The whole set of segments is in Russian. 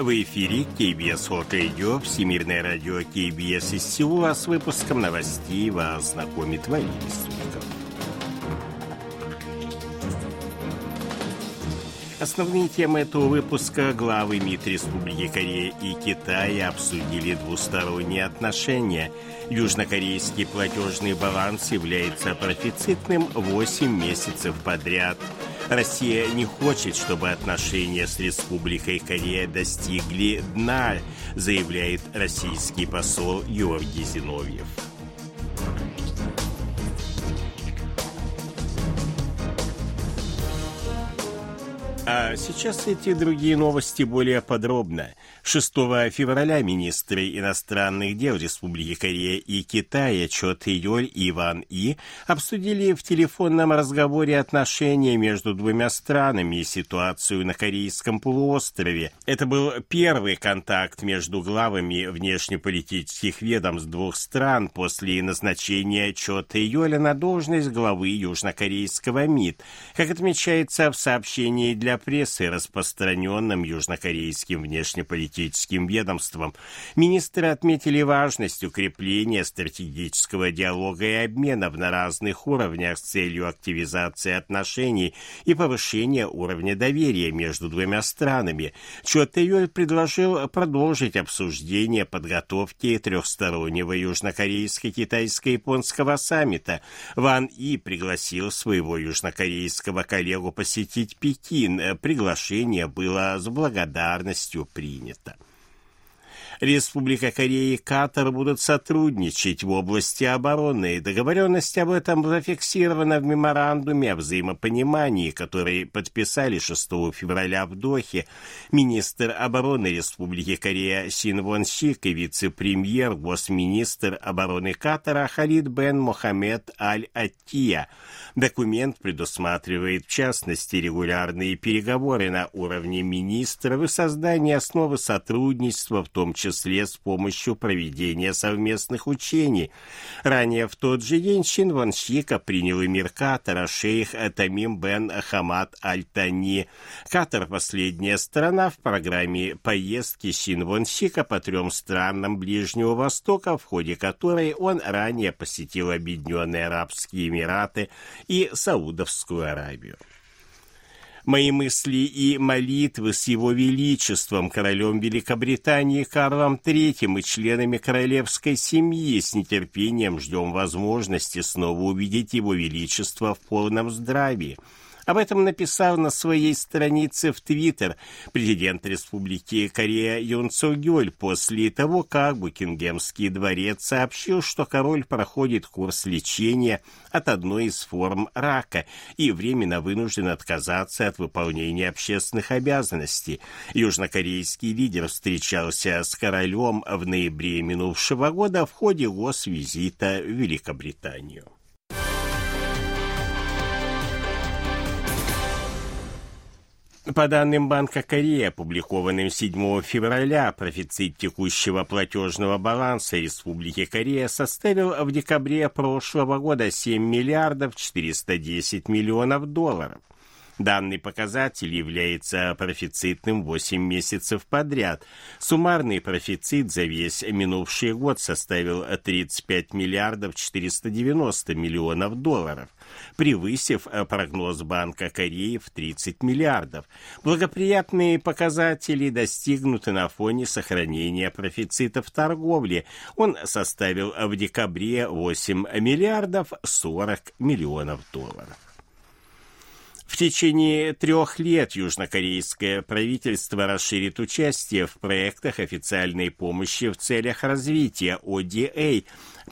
В эфире KBS World Radio, Всемирное радио KBS из Сеула с выпуском новостей вас знакомит Валерий Суриков. Основные темы этого выпуска главы МИД Республики Корея и Китая обсудили двусторонние отношения. Южнокорейский платежный баланс является профицитным 8 месяцев подряд. Россия не хочет, чтобы отношения с Республикой Корея достигли дна, заявляет российский посол Георгий Зиновьев. А сейчас эти другие новости более подробно. 6 февраля министры иностранных дел Республики Корея и Китая Чот Йоль и Иван И обсудили в телефонном разговоре отношения между двумя странами и ситуацию на Корейском полуострове. Это был первый контакт между главами внешнеполитических ведомств двух стран после назначения Чота Йоля на должность главы южнокорейского МИД. Как отмечается в сообщении для прессы, распространенном южнокорейским внешнеполитическим политическим ведомствам, министры отметили важность укрепления стратегического диалога и обменов на разных уровнях с целью активизации отношений и повышения уровня доверия между двумя странами. Чуатеюэль предложил продолжить обсуждение подготовки трехстороннего южнокорейско-китайско-японского саммита. Ван И пригласил своего южнокорейского коллегу посетить Пекин. Приглашение было с благодарностью принято. Республика Корея и Катар будут сотрудничать в области обороны. Договоренность об этом зафиксирована в меморандуме о взаимопонимании, который подписали 6 февраля в Дохе министр обороны Республики Корея Син Вон Сик и вице-премьер, госминистр обороны Катара Халид Бен Мохаммед Аль-Аттия. Документ предусматривает, в частности, регулярные переговоры на уровне министров и создание основы сотрудничества, в том числе числе с помощью проведения совместных учений. Ранее в тот же день Шинван Шика принял эмир Катара шейх Тамим бен Хамад Аль-Тани. Катар – последняя страна в программе поездки Шинван Шика по трем странам Ближнего Востока, в ходе которой он ранее посетил Объединенные Арабские Эмираты и Саудовскую Аравию. Мои мысли и молитвы с его величеством, королем Великобритании Карлом III и членами королевской семьи с нетерпением ждем возможности снова увидеть его величество в полном здравии. Об этом написал на своей странице в Твиттер президент Республики Корея Юн Цогёль после того, как Букингемский дворец сообщил, что король проходит курс лечения от одной из форм рака и временно вынужден отказаться от выполнения общественных обязанностей. Южнокорейский лидер встречался с королем в ноябре минувшего года в ходе госвизита в Великобританию. По данным Банка Кореи, опубликованным 7 февраля, профицит текущего платежного баланса Республики Корея составил в декабре прошлого года 7 миллиардов 410 миллионов долларов. Данный показатель является профицитным 8 месяцев подряд. Суммарный профицит за весь минувший год составил 35 миллиардов 490 миллионов долларов, превысив прогноз Банка Кореи в 30 миллиардов. Благоприятные показатели достигнуты на фоне сохранения профицита в торговле. Он составил в декабре 8 миллиардов 40 миллионов долларов. Течение трех лет южнокорейское правительство расширит участие в проектах официальной помощи в целях развития ОДА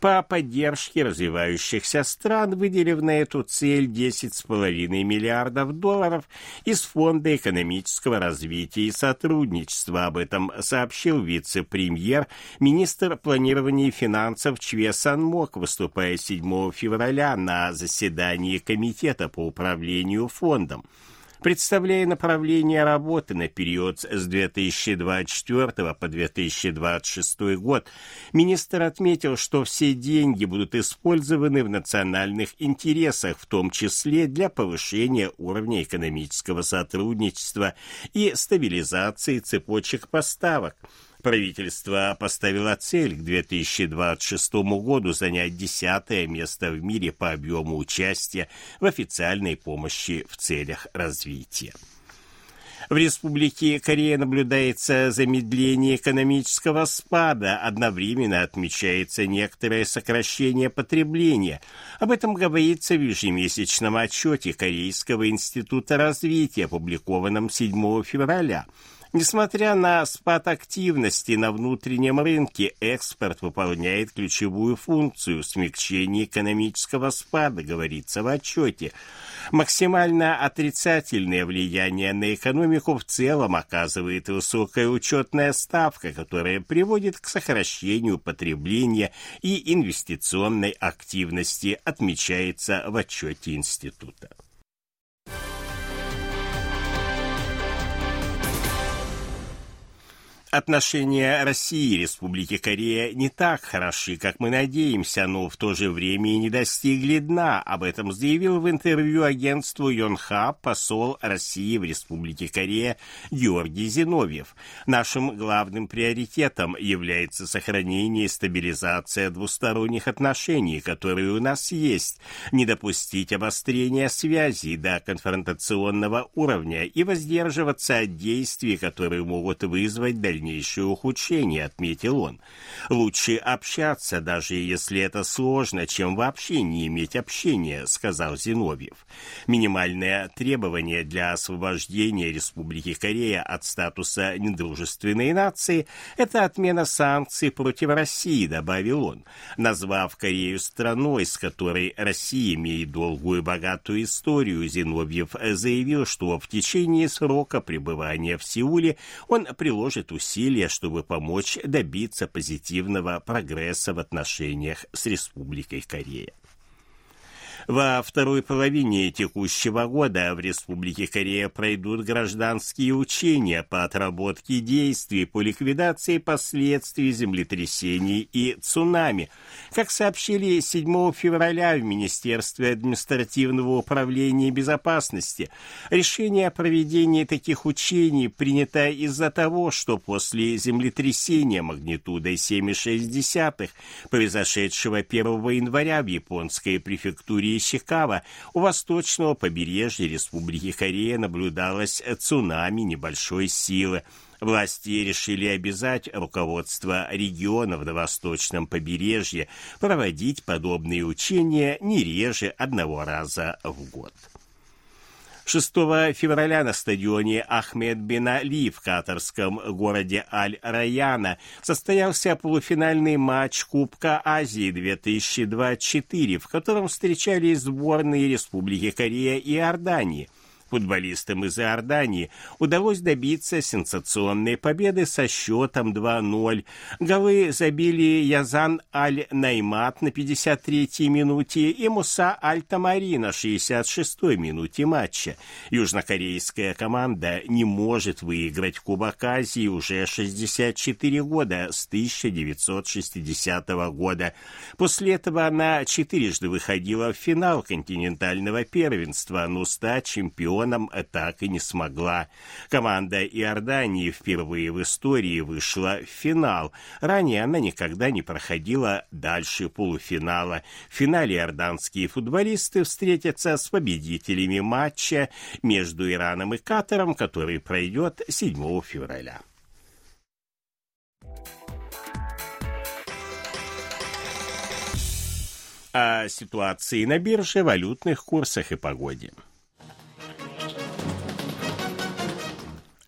по поддержке развивающихся стран, выделив на эту цель 10,5 миллиардов долларов из Фонда экономического развития и сотрудничества. Об этом сообщил вице-премьер, министр планирования и финансов Чве Санмок, выступая 7 февраля на заседании Комитета по управлению фондом. Представляя направление работы на период с 2024 по 2026 год, министр отметил, что все деньги будут использованы в национальных интересах, в том числе для повышения уровня экономического сотрудничества и стабилизации цепочек поставок – Правительство поставило цель к 2026 году занять десятое место в мире по объему участия в официальной помощи в целях развития. В Республике Корея наблюдается замедление экономического спада, одновременно отмечается некоторое сокращение потребления. Об этом говорится в ежемесячном отчете Корейского института развития, опубликованном 7 февраля. Несмотря на спад активности на внутреннем рынке, экспорт выполняет ключевую функцию смягчения экономического спада, говорится в отчете. Максимально отрицательное влияние на экономику в целом оказывает высокая учетная ставка, которая приводит к сокращению потребления и инвестиционной активности, отмечается в отчете института. Отношения России и Республики Корея не так хороши, как мы надеемся, но в то же время и не достигли дна. Об этом заявил в интервью агентству Йонха посол России в Республике Корея Георгий Зиновьев. Нашим главным приоритетом является сохранение и стабилизация двусторонних отношений, которые у нас есть, не допустить обострения связей до конфронтационного уровня и воздерживаться от действий, которые могут вызвать дальнейшее дальнейшее ухудшение, отметил он. Лучше общаться, даже если это сложно, чем вообще не иметь общения, сказал Зиновьев. Минимальное требование для освобождения Республики Корея от статуса недружественной нации – это отмена санкций против России, добавил он, назвав Корею страной, с которой Россия имеет долгую и богатую историю. Зиновьев заявил, что в течение срока пребывания в Сеуле он приложит усилия усилия, чтобы помочь добиться позитивного прогресса в отношениях с Республикой Корея. Во второй половине текущего года в Республике Корея пройдут гражданские учения по отработке действий по ликвидации последствий землетрясений и цунами. Как сообщили 7 февраля в Министерстве административного управления безопасности, решение о проведении таких учений принято из-за того, что после землетрясения магнитудой 7,6, произошедшего 1 января в японской префектуре Ишикава у восточного побережья Республики Корея наблюдалось цунами небольшой силы. Власти решили обязать руководство регионов на восточном побережье проводить подобные учения не реже одного раза в год. 6 февраля на стадионе Ахмед бен Али в катарском городе Аль-Раяна состоялся полуфинальный матч Кубка Азии 2024, в котором встречались сборные Республики Корея и Иордании – Футболистам из Иордании удалось добиться сенсационной победы со счетом 2-0. Голы забили Язан Аль-Наймат на 53-й минуте и Муса Аль-Тамари на 66-й минуте матча. Южнокорейская команда не может выиграть Кубок Азии уже 64 года с 1960 года. После этого она четырежды выходила в финал континентального первенства, но стать чемпионом чемпионом так и не смогла. Команда Иордании впервые в истории вышла в финал. Ранее она никогда не проходила дальше полуфинала. В финале иорданские футболисты встретятся с победителями матча между Ираном и Катаром, который пройдет 7 февраля. о ситуации на бирже, валютных курсах и погоде.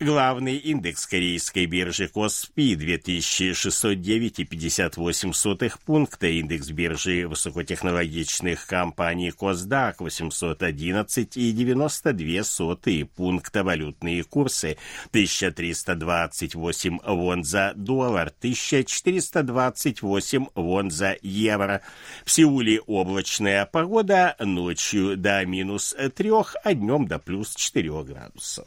Главный индекс корейской биржи Коспи 2609,58 пункта, индекс биржи высокотехнологичных компаний Косдак 811,92 пункта, валютные курсы 1328 вон за доллар, 1428 вон за евро. В Сеуле облачная погода, ночью до минус 3, а днем до плюс 4 градусов.